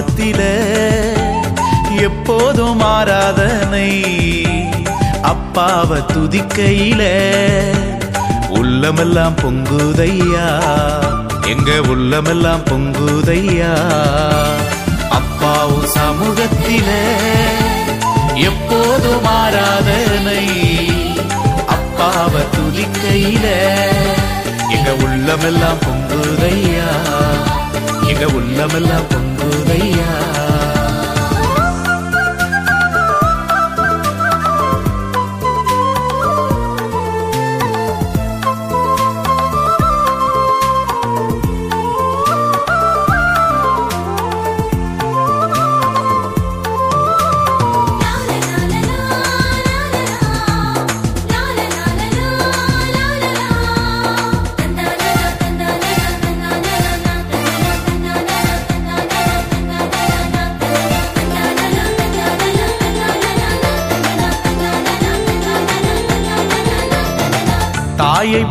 அப்பாவும் எப்போதும் ஆராதனை அப்பாவை துதிக்கையில. உள்ளமெல்லாம் பொங்குதையா? எங்க உள்ளமெல்லாம் பொங்குதையா? அப்பாவும் சமூகத்தில எப்போதும் ஆராதனை அப்பாவை துதிக்கையில. எங்க உள்ளமெல்லாம் பொங்குதையா? இங்க உள்ளமெல்லாம் பொங்குதையா?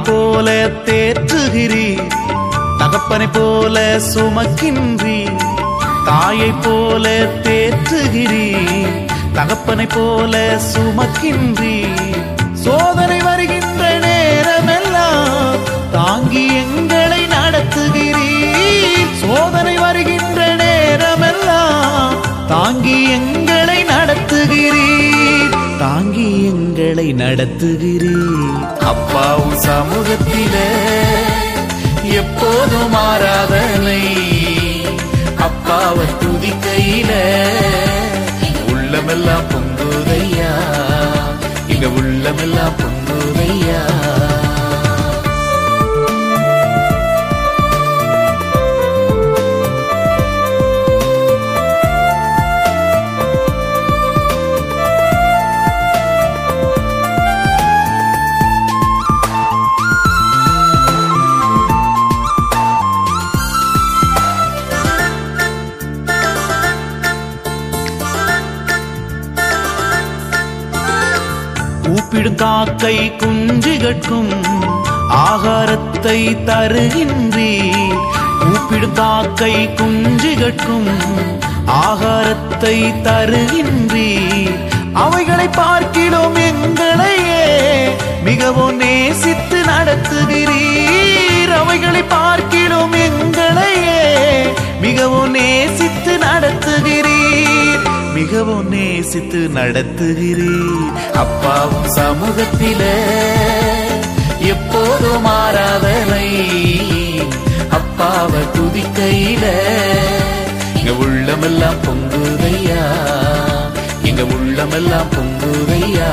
போல தேற்றுகிறீர் தகப்பனை போல சுமக்கின்றீர் தாயை போல தேற்றுகிறீர் தகப்பனை போல சுமக்கின்றீர் சோதனை வருகின்ற நேரமெல்லாம் தாங்கி எங்களை நடத்துகிறீர் சோதனை வருகின்ற நேரமெல்லாம் தாங்கி எங்களை நடத்து தாங்கி எங்களை நடத்துகிறீர். அப்பாவும் சமூகத்தில எப்போதும் ஆராதனை. அப்பாவை துதிக்கையில உள்ளமெல்லாம் பொங்குதையா? இங்க உள்ளமெல்லாம் பொங்குதையா? கூப்பிடும் காக்கை குஞ்சுகட்கும் ஆகாரத்தை தருகின்றீர். கூப்பிடும் காக்கை குஞ்சுகட்கும் ஆகாரத்தை தருகின்றீர். அவைகளை பார்க்கிறோம் எங்களையே மிகவும் நேசித்து நடத்துகிறீர். அவைகளை பார்க்கிறோம் எங்களையே மிகவும் நேசித்து நடத்துகிறீர். மிகவும் நேசித்து நடத்துகிறேன் அப்பாவும் சமூகத்தில எப்போதும் மாறாதனை அப்பாவை துதிக்கையில. எங்க உள்ளமெல்லாம் பொங்குதையா? எங்க உள்ளமெல்லாம் பொங்குதையா?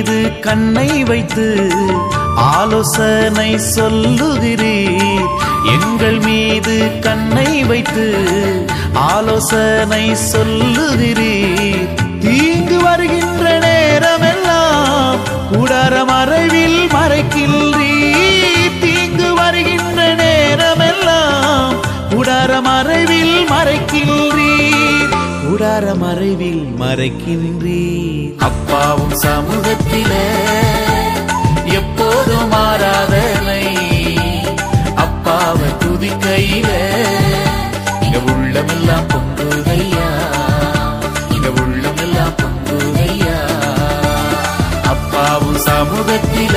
மீது கண்ணை வைத்து ஆலோசனை சொல்லுகிறீர். எங்கள் மீது கண்ணை வைத்து ஆலோசனை சொல்லுகிறீர். தீங்கு வருகின்ற நேரமெல்லாம் கூடார மறைவில் மறைக்கின்றீர். தீங்கு வருகின்ற நேரமெல்லாம் கூடார மறைவில் மறைக்கின்றீர். கூடார மறைவில் மறைக்கின்றீர். அப்பாவும் சமூகத்தில எப்போதும் மாறாதனை அப்பாவை துதிக்கையில இங்க உள்ளமெல்லாம் பொங்குகையா? இங்க உள்ளமெல்லாம் பொங்குகையா? அப்பாவும் சமூகத்தில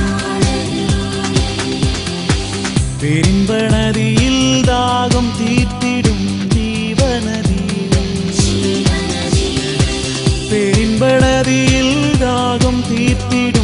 പെരുമ്പണതിയിൽ ദാഹം തീർത്തിടും ജീവനദി പെരുമ്പണതിയിൽ ദാഹം തീർത്തിടും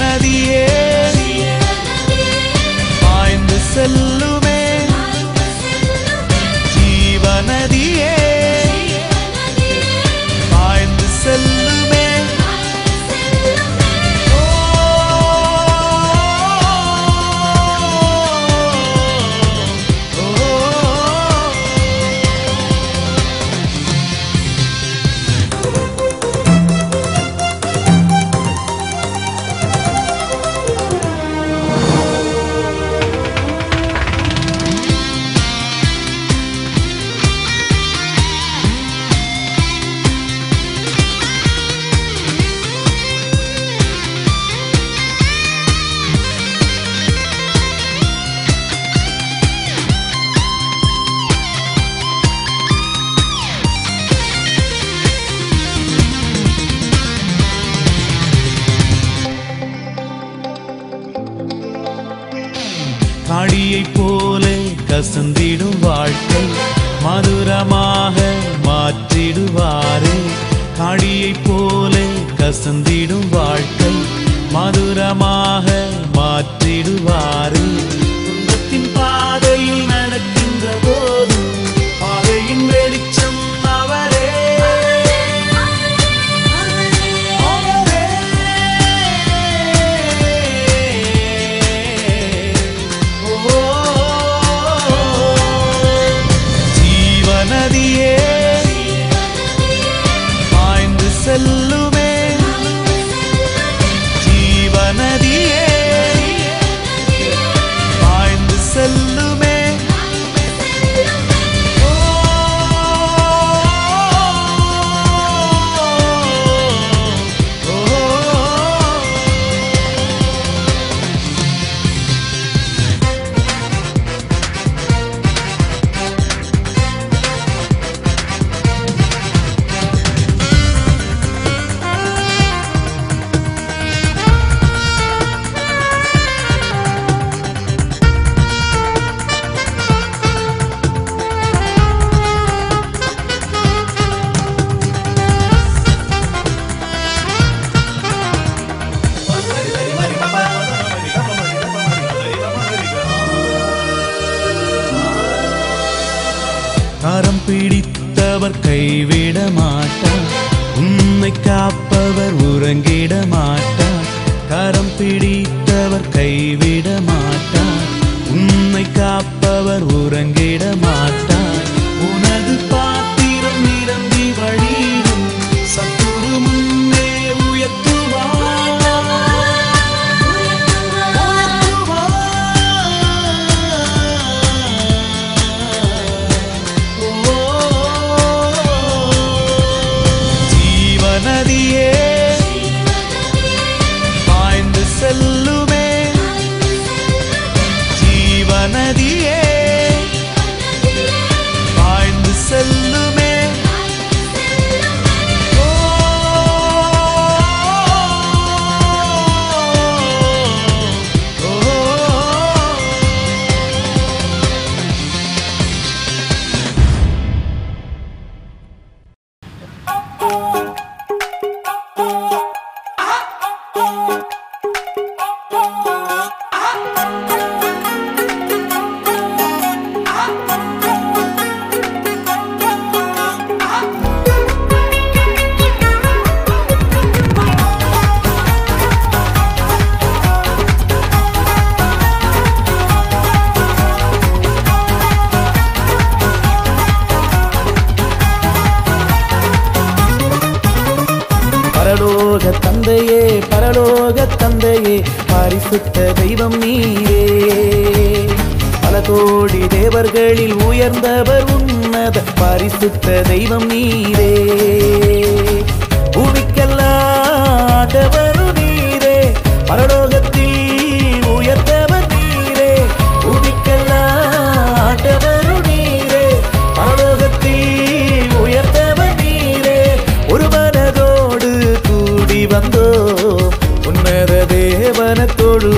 நதியே பாய்ந்து செல்லும்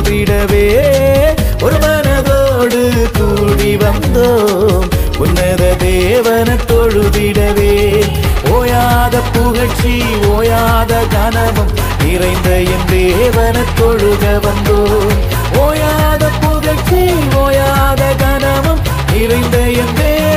தொழுதிடவே ஒரு மனதோடு கூடி வந்தோம். உன்னத தேவன தொழுதிடவே. ஓயாத புகழ்ச்சி ஓயாத கனமும் நிறைந்த என் தேவன தொழுக வந்தோம். ஓயாத புகழ்ச்சி ஓயாத கனமும் நிறைந்த என் தேவ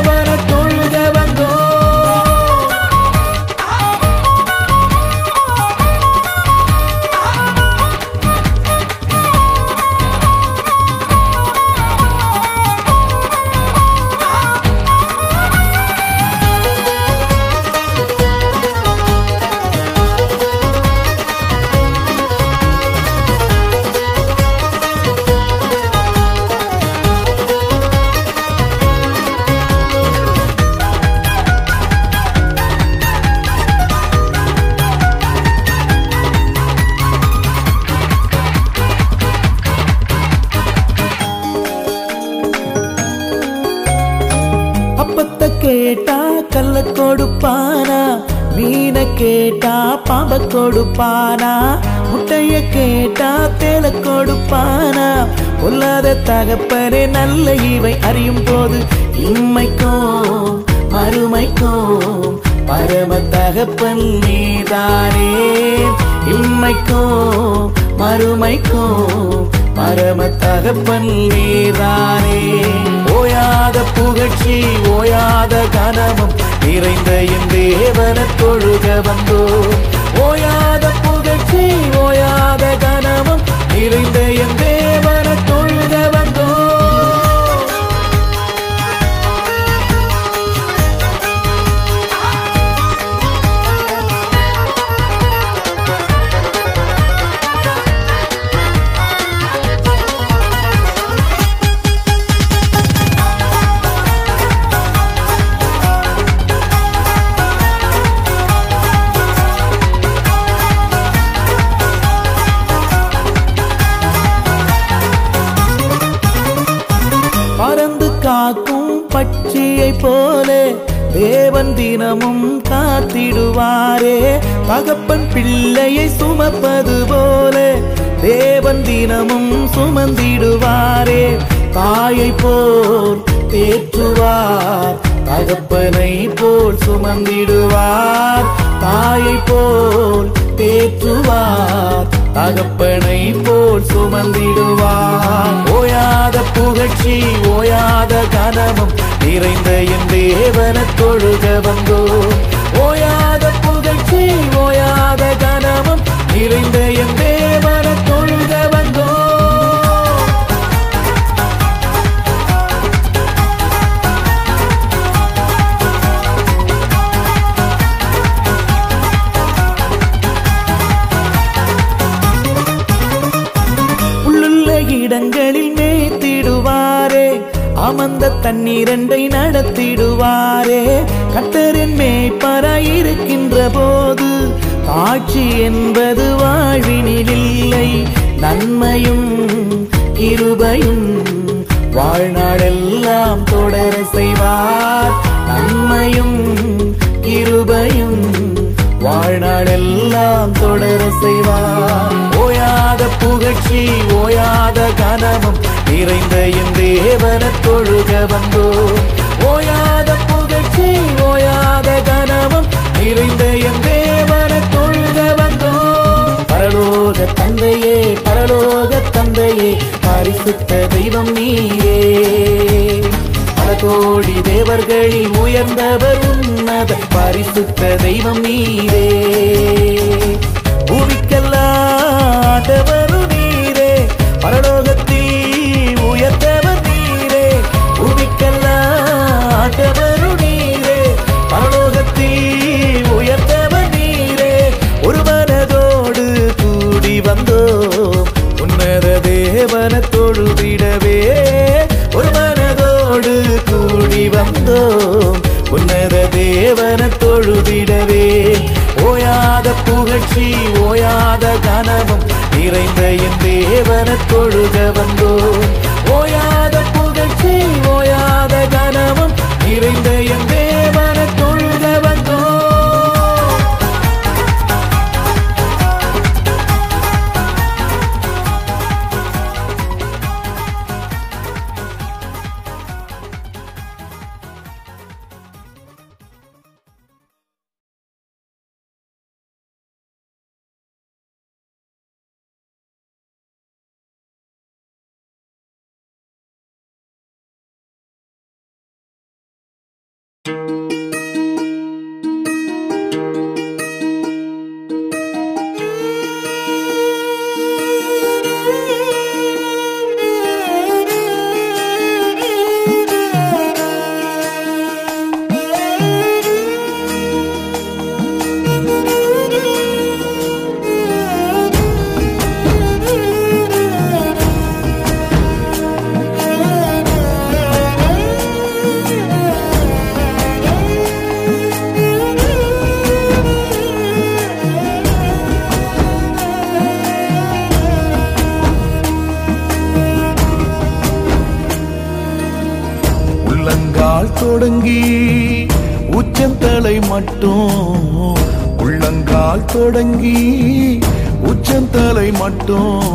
கொடுப்பானா? முட்டைய கேட்டா தேல கொடுப்பானா? பொல்லாத தகப்பரே நல்ல இவை அறியும் போது இம்மைக்கும் மறுமைக்கும் பரம தகப்பன் நீதானே. இம்மைக்கும் மறுமைக்கும் பரம தகப்பன் நீதானே. ஓயாத புகழ்ச்சி ஓயாத கனமும் நிறைந்த என் தேவன தொழுக வந்தோ ஓயாத புகழ்ச்சி ஓயாத கனமும் நிறைந்த என் தேவன தொழுக தினமும் காத்திடுவாரே. தகப்பன் பிள்ளையை சுமப்பது போல தேவன் தினமும் சுமந்திடுவாரே. தாயை போல் தேற்றுவார் தகப்பனை போல் சுமந்திடுவார். தாயை போல் தேற்றுவார் தகப்பனை போல் சுமந்திடுவார். ஓயாத புகழ்ச்சி ஓயாத கனமும் நிறைந்த என் தேவன தொழுக வந்தோ. ஓயாத புகழ்ச்சி ஓயாத கனமும் நிறைந்த என் இடங்களில் மேய்த்திடுவாரே. அமர்ந்த தண்ணீரண்டை நடத்திடுவாரே. கத்தரின் மேய்ப்பராயிருக்கின்ற போது காட்சி என்பது வாழ்வினில் இல்லை. நன்மையும் கிருபையும் வாழ்நாளெல்லாம் தொடர செய்வார். நன்மையும் கிருபையும் வாழ்நாளெல்லாம் தொடர செய்வார். ஓயாத புகழ்ச்சி ஓயாத கனமும் நிறைந்த என் தேவன தொழுக வந்தோ. ஓயாத புகழ்ச்சி ஓயாத கனமும் நிறைந்த என் தேவன தொழுக வந்தோ. பரலோக தந்தையே பரலோக தந்தையே பரிசுத்த தெய்வம் நீயே. பல கோடி தேவர்களில் உயர்ந்தவர் உன்னத பரிசுத்த தெய்வம் நீரே பூமிக்கல்லாட்டவரு நீரே பரலோகத்தில் உயர்ந்தவர் நீரே பூமிக்கல்லாட்டவரு நீரே. பரலோகத்தில் உயர்ந்தவர் நீரே ஒரு மனதோடு கூடி வந்தோம். உன்னத தேவன தொழுதிடவே ஒரு மனதோடு கூடி வந்தோம். உன்னத தேவன தொழுதிடவே. ஓயாத புகழ்ச்சி ஓயாத கனமும் நிறைந்த என் தேவன உச்சந்தலை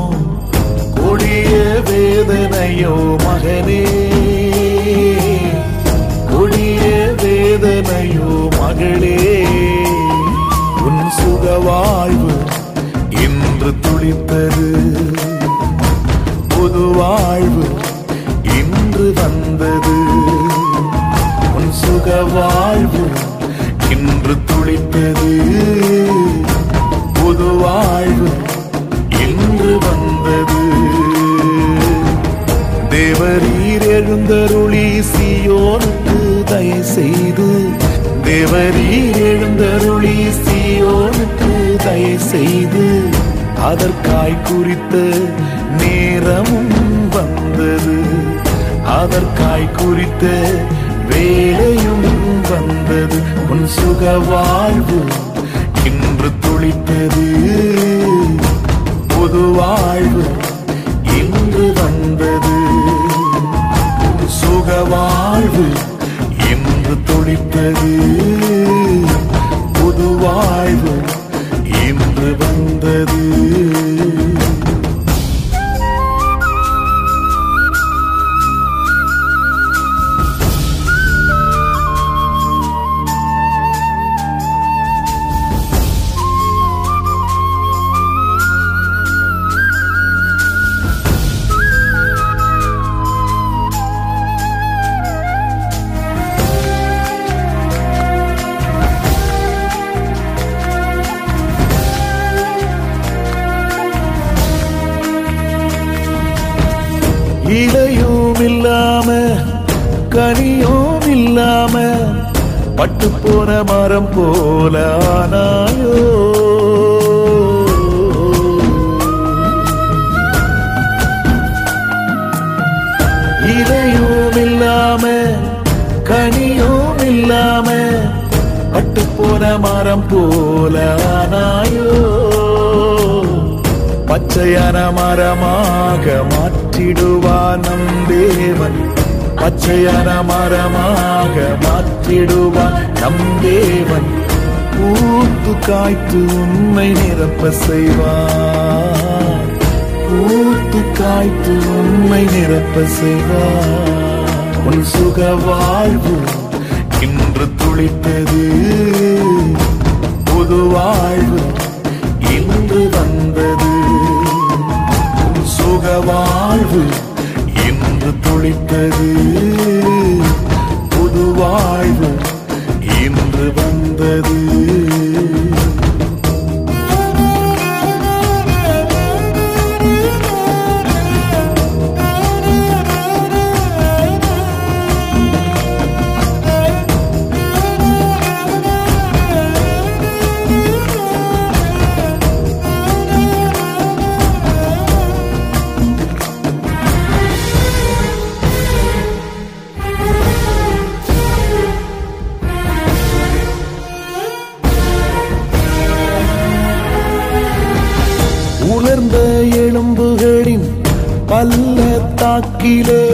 பள்ளத்தாக்கிலே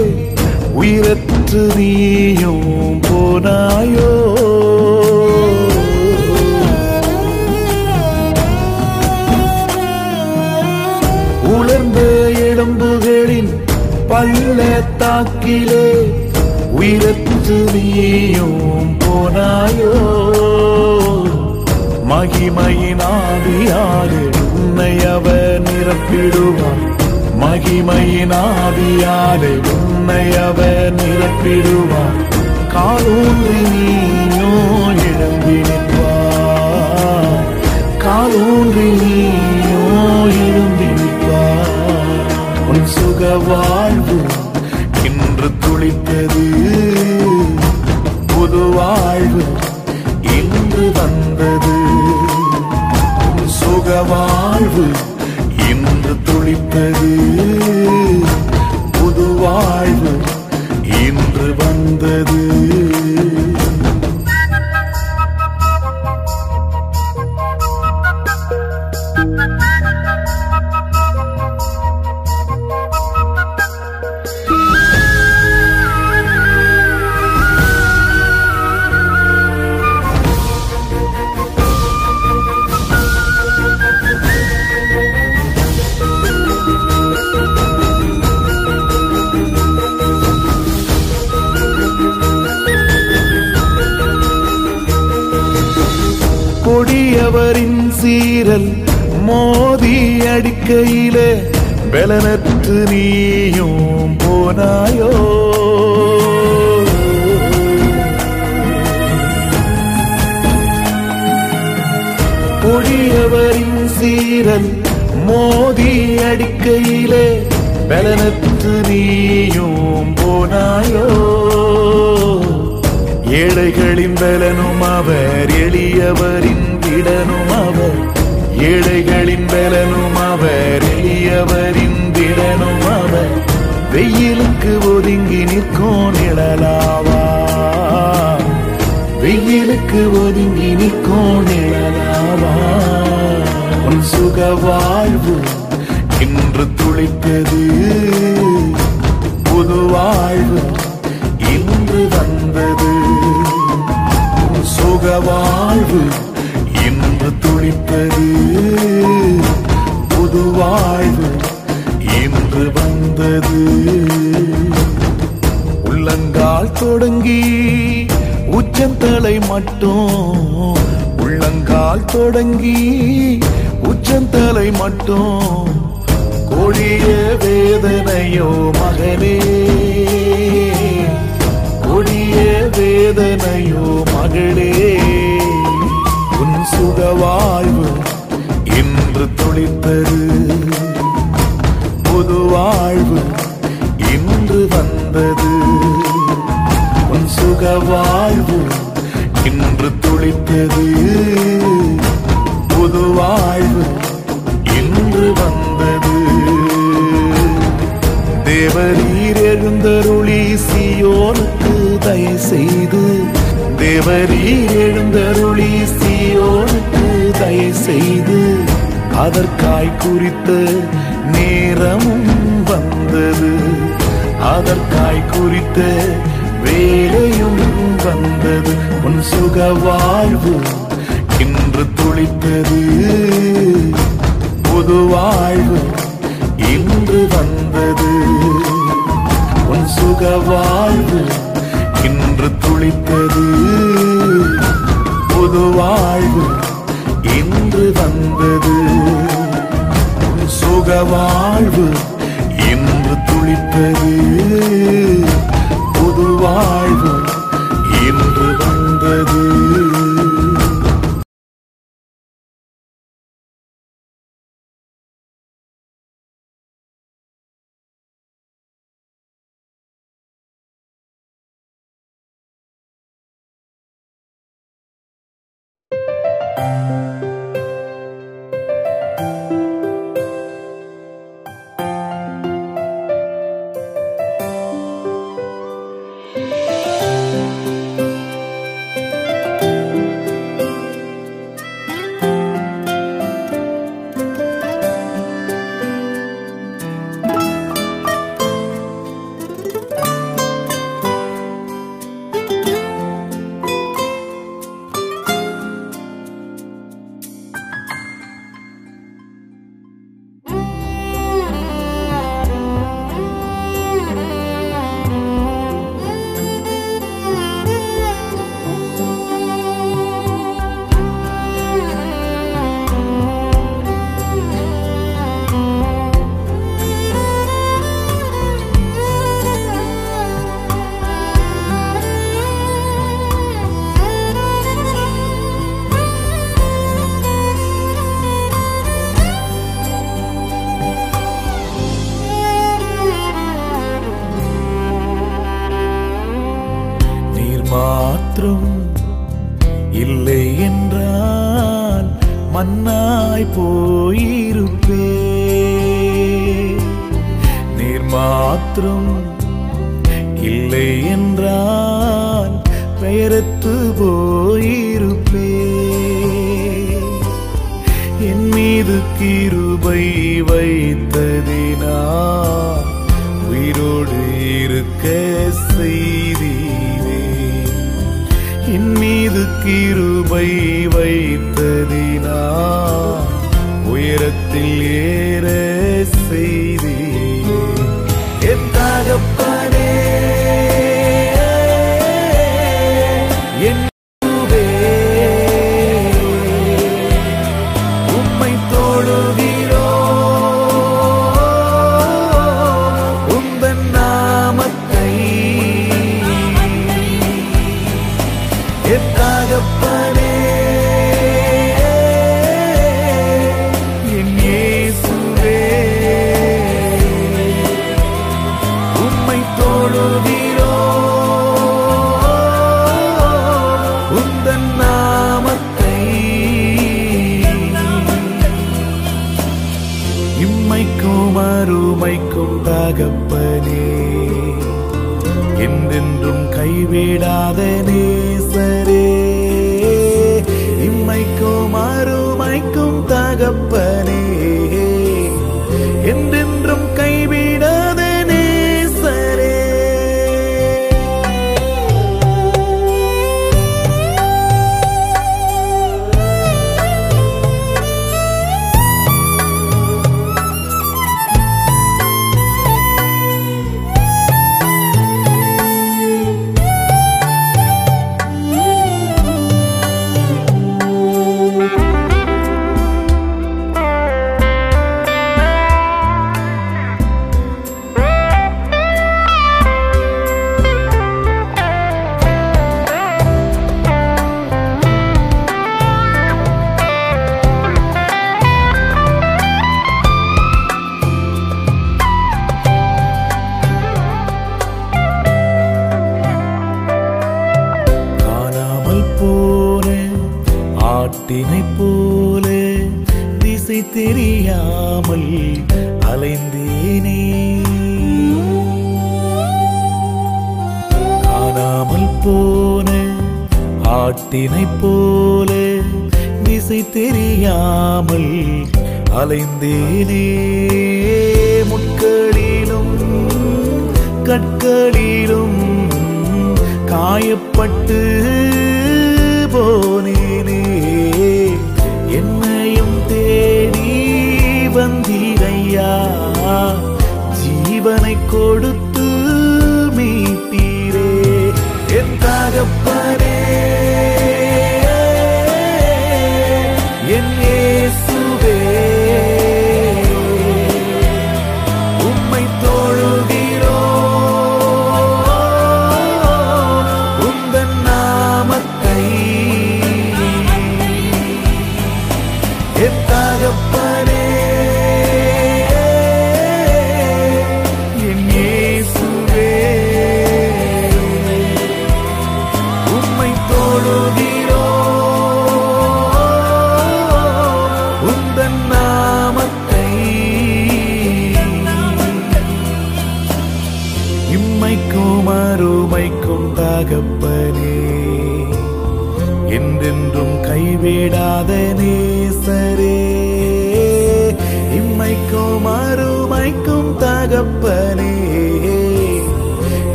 உயிரற்று நீயும் போனாயோ? உலர்ந்த எலும்புகளின் பள்ளத்தாக்கிலே உயிரற்று நீயும் போனாயோ? மகிமையின் ஆவியாலே உன்னை அவர் நிரப்பிடுவான் மகிமையின் ஆவியாலே உன்னை அவர் நிரப்பிடுவார். காலூன்றி நீயோ எழும்பி நிற்பார். காலூன்றி நீயோ எழும்பி நிற்பார். உன் சுக வாழ்வு இன்று துளித்தது. புது வாழ்வு இன்று வந்தது. உன் சுக வாழ்வு இன்று புது வாழ்வு இன்று வந்தது. வெயிலுக்கு ஒதுங்கி நிற்கும் நிழலாவா? வெயிலுக்கு ஒதுங்கி நிற்கும் நிழலாவா? உன் சுக வாழ்வு இன்று துளித்தது. புது வாழ்வு இன்று வந்தது. சுக வாழ்வு இன்று துளித்தது. புது வாழ்வு வந்தது. உள்ளங்கால் தொடங்கி உச்சந்தலை மட்டும். உள்ளங்கால் தொடங்கி உச்சந்தலை மட்டும். கொடிய வேதனையோ மகனே. கொடிய வேதனையோ மகளே. உன் சுக வாழ்வு இன்று துளித்தது புது வாழ்வு இன்று வந்தது. உன் சுக வாழ்வு இன்று துளித்தது. புது வாழ்வு இன்று வந்தது. தேவரீர் எழுந்தருளி சியோனுக்கு தயை செய்து. தேவரீர் எழுந்தருளி சியோனுக்கு தயை செய்து. அதற்காய் குறித்த நேரமும் வந்தது. அதற்காய் குறித்த வேலையும் வந்தது. உன் சுக வாழ்வு இன்று துளித்தது. புது வாழ்வு இன்று வந்தது. உன் சுக வாழ்வு இன்று துளித்தது. புது வாழ்வு இன்று வந்தது. உன் வாழ்வு இன்று துளிப்பது புது வாழ்வு இன்று வந்தது.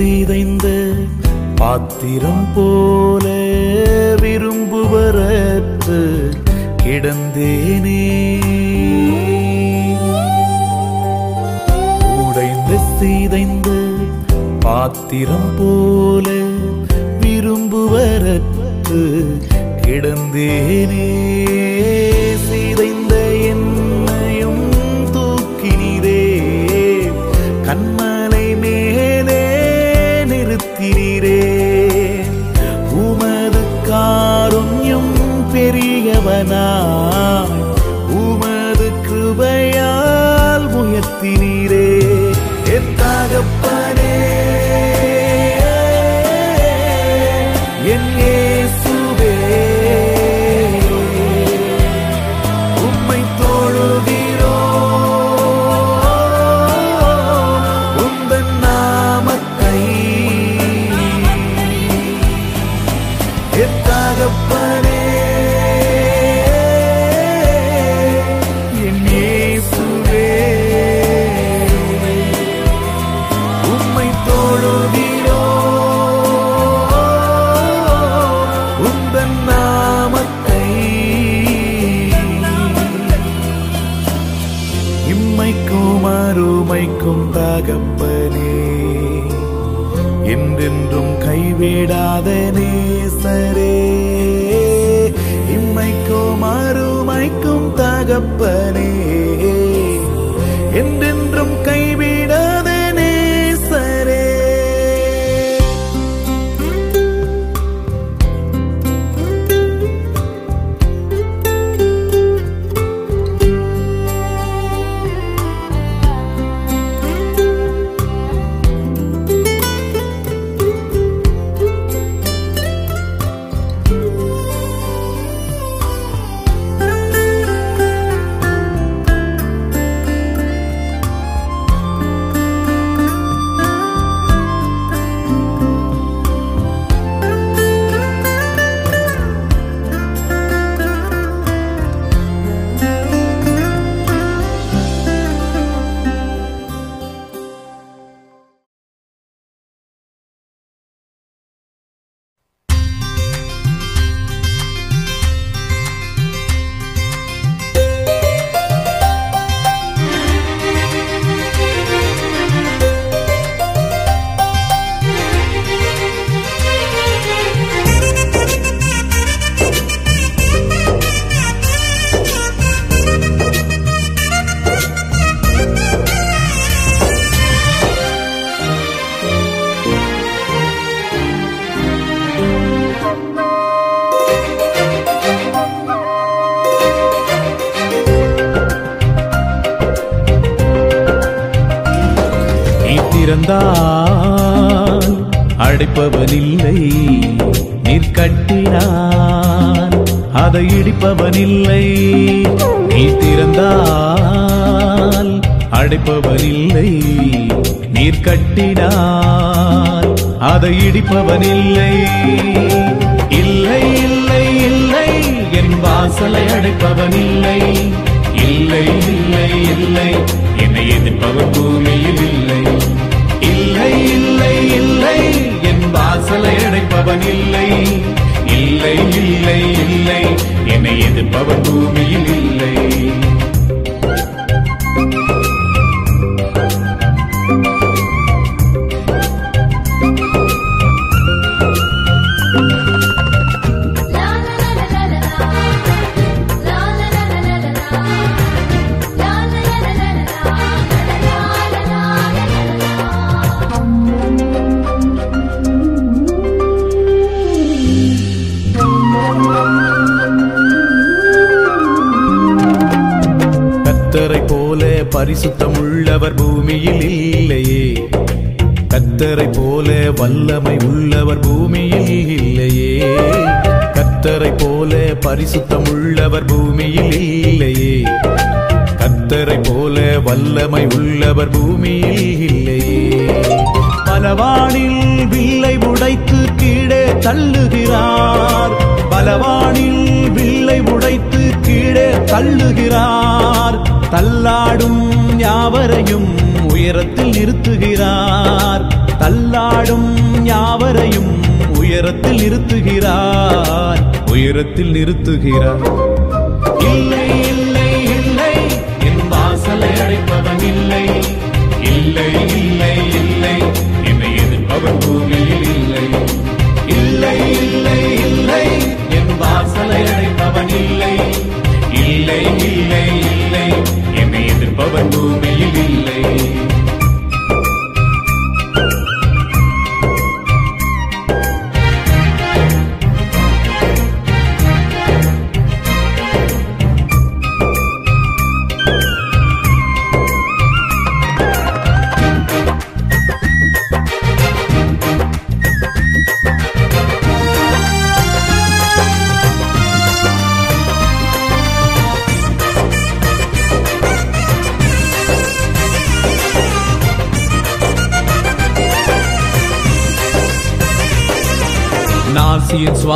சிதைந்த பாத்திரம் போல விரும்புவரற்று கிடந்தேனே. உடைந்து சிதைந்து பாத்திரம் போல விரும்புவரற்று கிடந்தேனே. கத்தரை போல வல்லமை உள்ளவர் பூமியில் இல்லையே பலவானில் வில்லை உடைத்து கீழே தள்ளுகிறார். பலவானில் வில்லை உடைத்து கீழே தள்ளுகிறார். தள்ளாடும் யாவரையும் உயரத்தில் நிறுத்துகிறார். தள்ளாடும் யாவரையும் உயரத்தில் நிறுத்துகிறார். உயரத்தில் நிறுத்துகிறார். இல்லை இல்லை இல்லை இல்லை. என்னை எதிர்ப்பவர் பூமியில் இல்லை. இல்லை இல்லை இல்லை. என் வாசலை அடைப்பவன் இல்லை. இல்லை இல்லை இல்லை. என்னை எதிர்ப்பவர் பூமியில் இல்லை.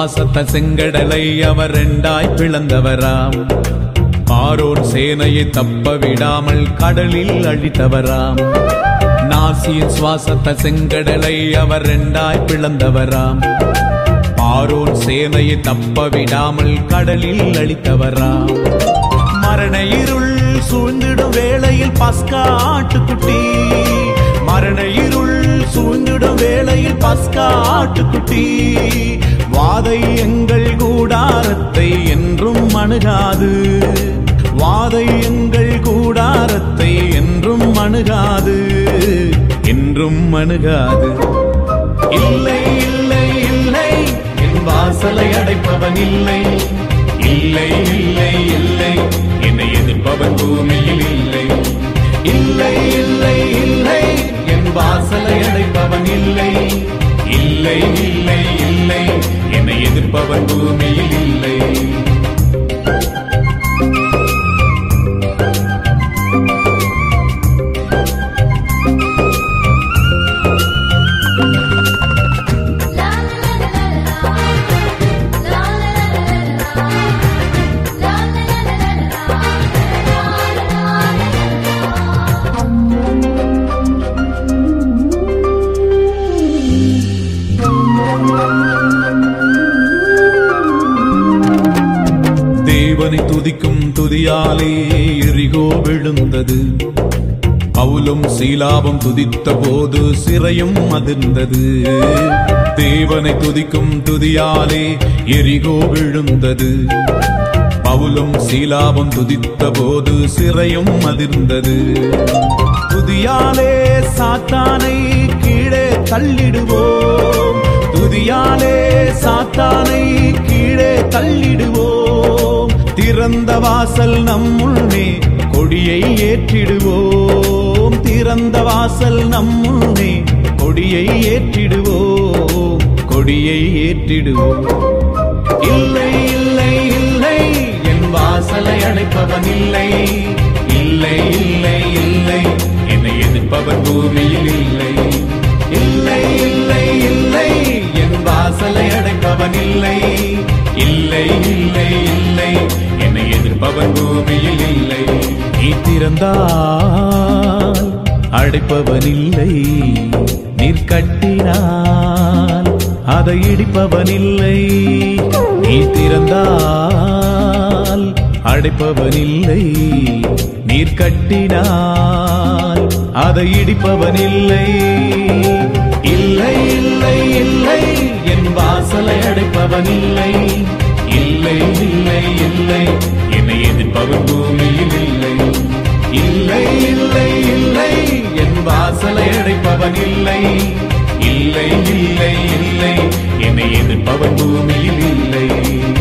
பாசத்த செங்கடலை அவர் ரெண்டாய் பிளந்தவராம். ஆரோர் சேனையை தப்ப விடாமல் கடலில் அழித்தவராம். நாசியின் சுவாசத்த செங்கடலை அவர் ரெண்டாய் பிளந்தவராம். ஆரோர் சேனையை தப்ப விடாமல் கடலில் அழித்தவராம். மரண இருள் சூழ்ந்திடும் வேளையில் பஸ்கா ஆட்டுக்குட்டி. மரண இருள் சூழ்ந்திடும் வேளையில் பஸ்கா ஆட்டுக்குட்டி. வாதை எங்கள் கூடாரத்தை என்றும் அணுகாது. வாதை எங்கள் கூடாரத்தை என்றும் அணுகாது. என்றும் அணுகாது. இல்லை இல்லை இல்லை என் வாசலை அடைப்பவன் இல்லை. இல்லை இல்லை இல்லை என்னை எதிர்ப்பவன் பூமியில் இல்லை. இல்லை இல்லை இல்லை என் வாசலை அடைப்பவன் இல்லை. இல்லை இல்லை இல்லை என்னை எதிர்ப்பவர் பூமியில் இல்லை. பாவம் துதித்த போது சிறையும் அதிர்ந்தது தேவனை துதிக்கும் துதியாலே எரிகோ விழுந்தது. பவுலும் சீலாவும் துதித்த போது சிறையும் அதிர்ந்தது துதியாலே சாத்தானை கீழே தள்ளிடுவோம். துதியாலே சாத்தானை கீழே தள்ளிடுவோம். திறந்த வாசல் நம்முள்ளே கொடியை ஏற்றிடுவோம். திறந்த வாசல் நம்முன்னே கொடியை ஏற்றிடுவோம். கொடியை ஏற்றிடுவோம். இல்லை இல்லை இல்லை என் வாசலை அடைப்பவன் இல்லை. இல்லை இல்லை இல்லை என்னை எதிர்ப்பவன் பூமியில் இல்லை. இல்லை இல்லை இல்லை என் வாசலை அடைப்பவன் இல்லை. இல்லை இல்லை இல்லை என்னை எதிர்ப்பவன் பூமியில் இல்லை. நீ திறந்தால் அடைப்பவனில்லை. நீர் கட்டினால் அதை இடிப்பவனில்லை. நீர் நீ திறந்தால் அடைப்பவனில்லை. நீர் கட்டினால் அதை இடிப்பவனில்லை. இல்லை இல்லை இல்லை என் வாசலை அடைப்பவனில்லை. இல்லை இல்லை இல்லை என்னை எதிர்ப்பவன் பூமியில் இல்லை. இல்லை இல்லை வாசலை அடைப்பவன் இல்லை. இல்லை இல்லை இல்லை. என்னை எதிர்ப்பவன் பூமியில் இல்லை.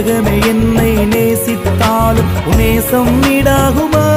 உலகமே என்னை நேசித்தாலும் உனேசம் ஈடாகுமா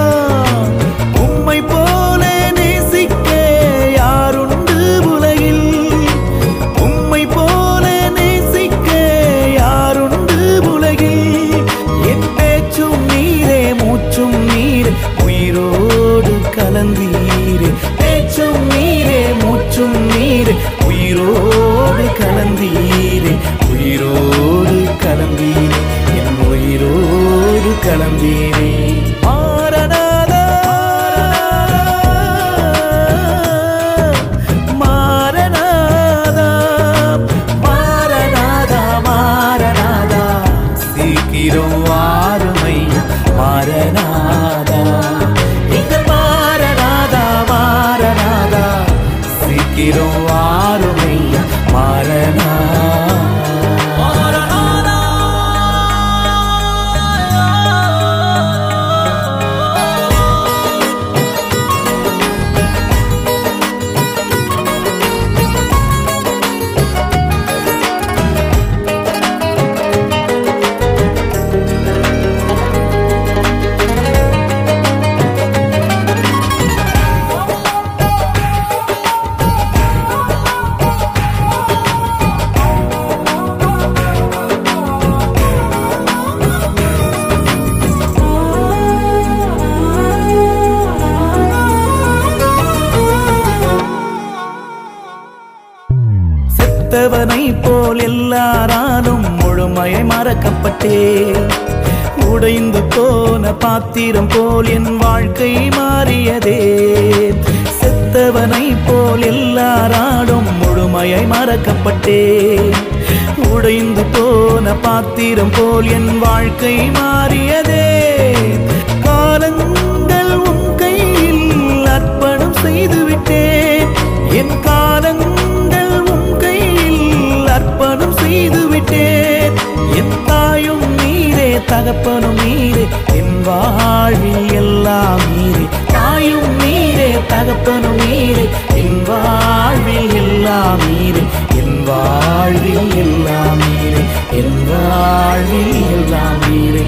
மாறே உடைந்து போன பாத்திரம் போல் என் வாழ்க்கை மாறியதே. காலங்கள் உன் கையில் அர்ப்பணம் செய்துவிட்டேன். என் காலங்கள் உன் கையில் அர்ப்பணம் செய்துவிட்டேன். என் தாயும் நீரே தகப்பனும் நீரே என் வாழ்வில் எல்லாம் நீரே. தாயும் நீரே தகப்பனும் நீரே என் வாழ்வில் எல்லாம் நீரே. வாழ்வில் எல்லாம் நீரே. என் வாழ்வில் எல்லாம் நீரே.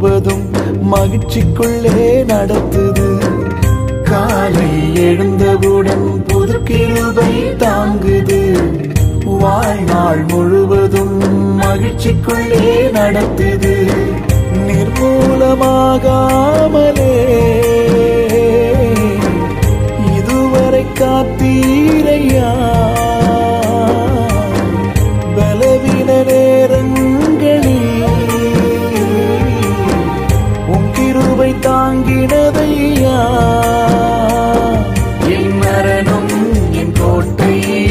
முழுவதும் மகிழ்ச்சிக்குள்ளே நடத்துது காலை எழுந்தவுடன் புது கிருபை தாங்குது. வாழ்நாள் முழுவதும் மகிழ்ச்சிக்குள்ளே நடத்துது நிர்மூலமாகாமலே இதுவரை காத்தீரையா? என் மரணம் என் கோட்டை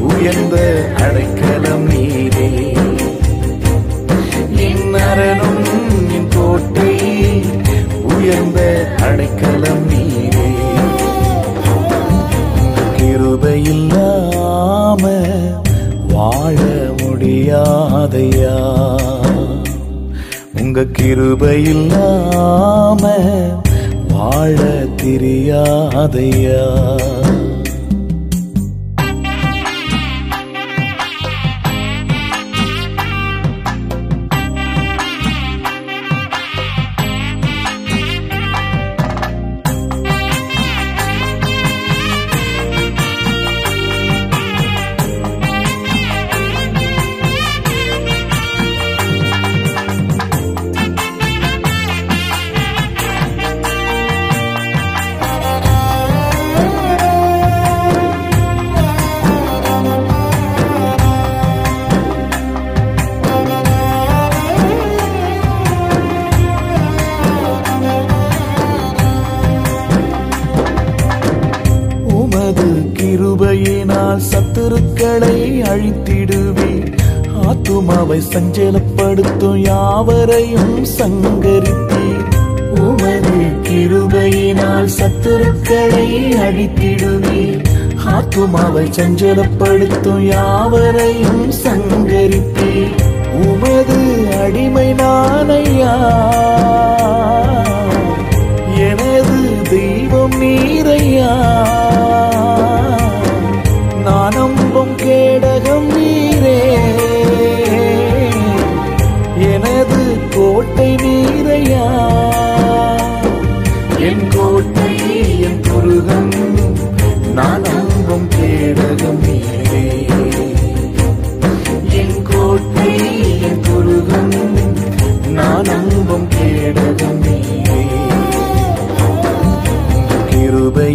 உயர்ந்த அடைக்கலம் நீரே. என் மரணம் என் கோட்டை உயர்ந்த அடைக்கலம் நீரே. கிருபையில்லாம வாழ முடியாதையா? உங்க வாழ தெரியாதையா? சஞ்சலப்படுத்தும் யாவரையும் சங்கரித்தீர் உமது கிருபையினால் சத்துருக்களை அழித்திடுவீர் ஆத்துமாவை சஞ்சலப்படுத்தும் யாவரையும் சங்கரித்தீர் உமது அடிமை நானையா. எனது தெய்வம் நீரையா. நான் நம்பும் கேட கோட்டை நீரையா? என் கோட்டை என் புருகம் நான் நம்பும் தேடகம் நீரே. என் கோட்டை என் புருகம் நான் நம்பும் தேடகம் நீரே. கிருபை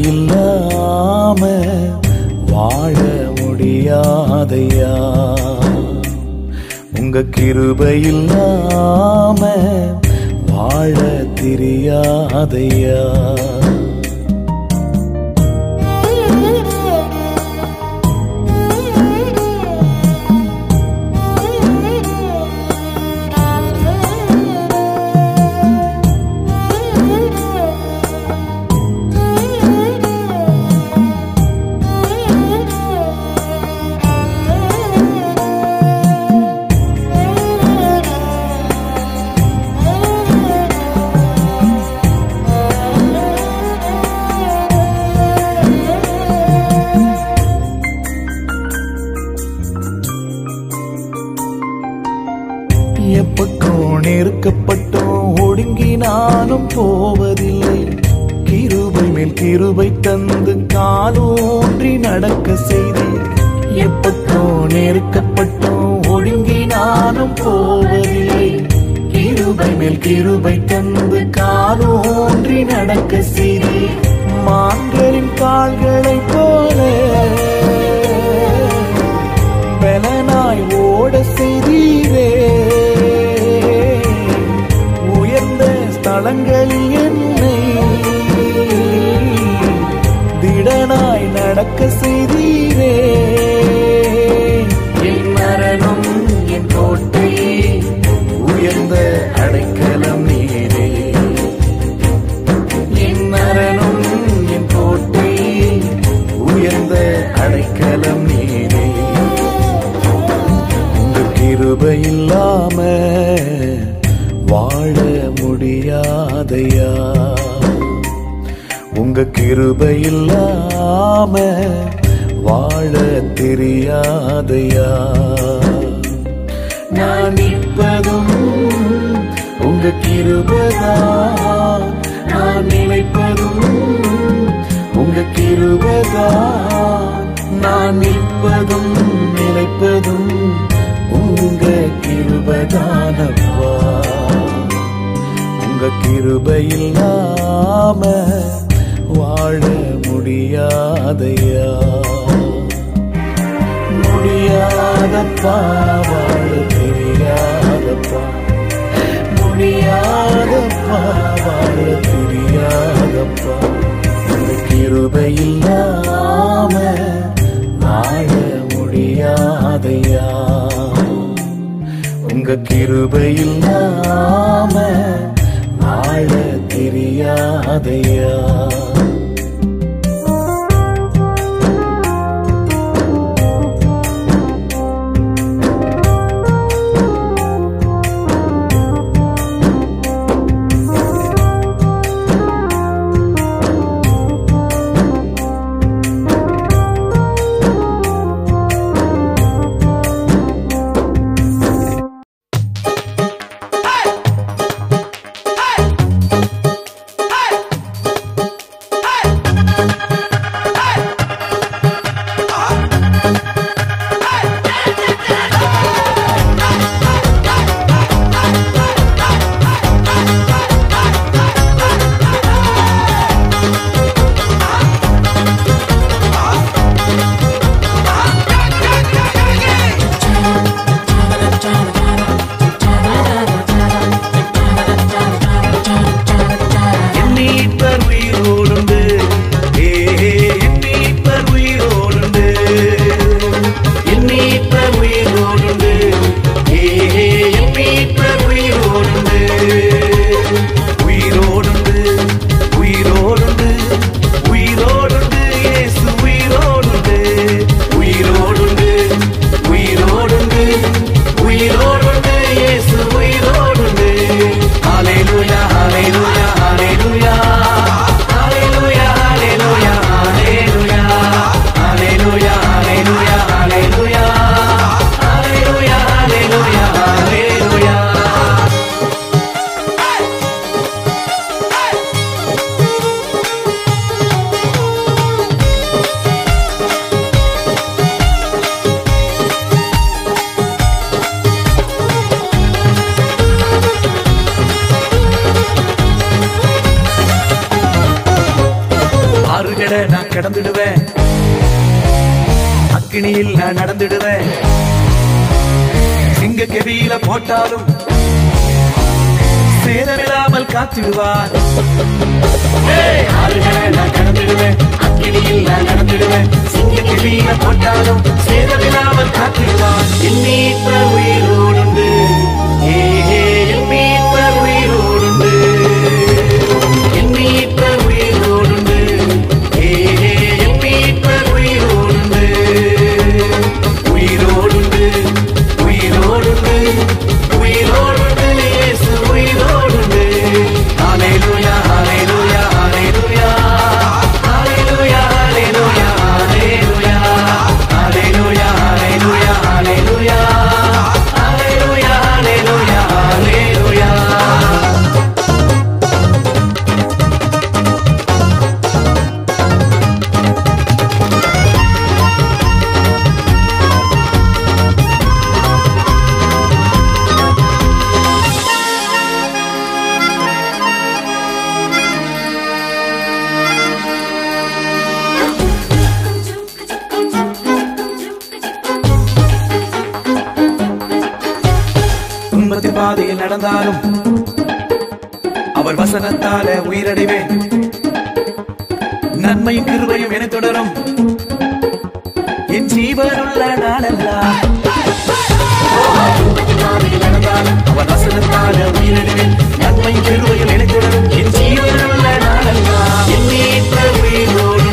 வாழ முடியாதையா? உங்க கிருபையில் நாம வாழ தெரியாதையா? கிருபை மேல் கிருபை தந்து காலூன்றி நடக்க செய்தீர் மான்களின் கால்களை போல. பலனாய் ஓட செய்தீரே உயர்ந்த ஸ்தலங்களில் என்னை திடனாய் நடக்க செய்தீரே என் மரணம் என் தோட்டம் கிருபையில்லாம வாழ தெரியாதையா? நான் நிற்பதும் உங்க கிருபதா நான் நினைப்பதும் உங்க கிருபதா நான் நிற்பதும் நினைப்பதும் உங்க கிருபதானப்பா. உங்க கிருபையில்லாம வாழ முடியாதையா? முடியாதப்பா வாழ தெரியாதப்பா. முடியாதப்பா வாழ தெரியாதப்பா. கிருபை இல்லாம வாழ முடியாதையா? உங்க கிருபை இல்லாம வாழ தெரியாதையா? to love. நடந்தாலும் அவர் வசனத்தால உயிரடைவேன் நன்மையும் கிருபையும் என தொடரும். என் ஜீவனுள்ள நாளெல்லாம் நடந்தாலும் அவர் வசனத்தால உயிரடைவேன் நன்மையும் கிருபையும் என தொடரும். என் ஜீவனுள்ள நாளெல்லாம் என் உயிரோடு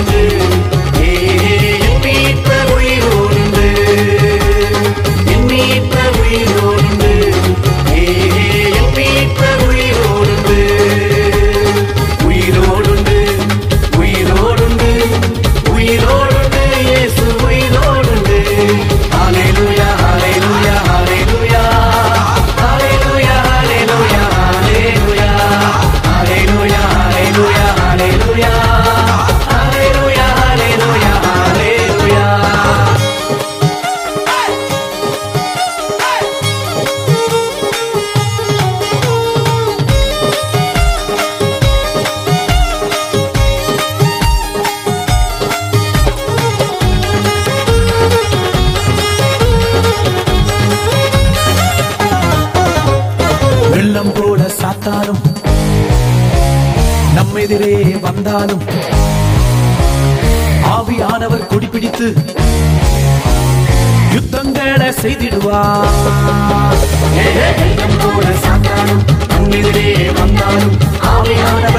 வந்தாலும் ஆவியானவர் குடிபிடித்து யுத்தங்களை செய்திடுவார் கூட சாத்தாலும் வந்தாலும் ஆவியானவர்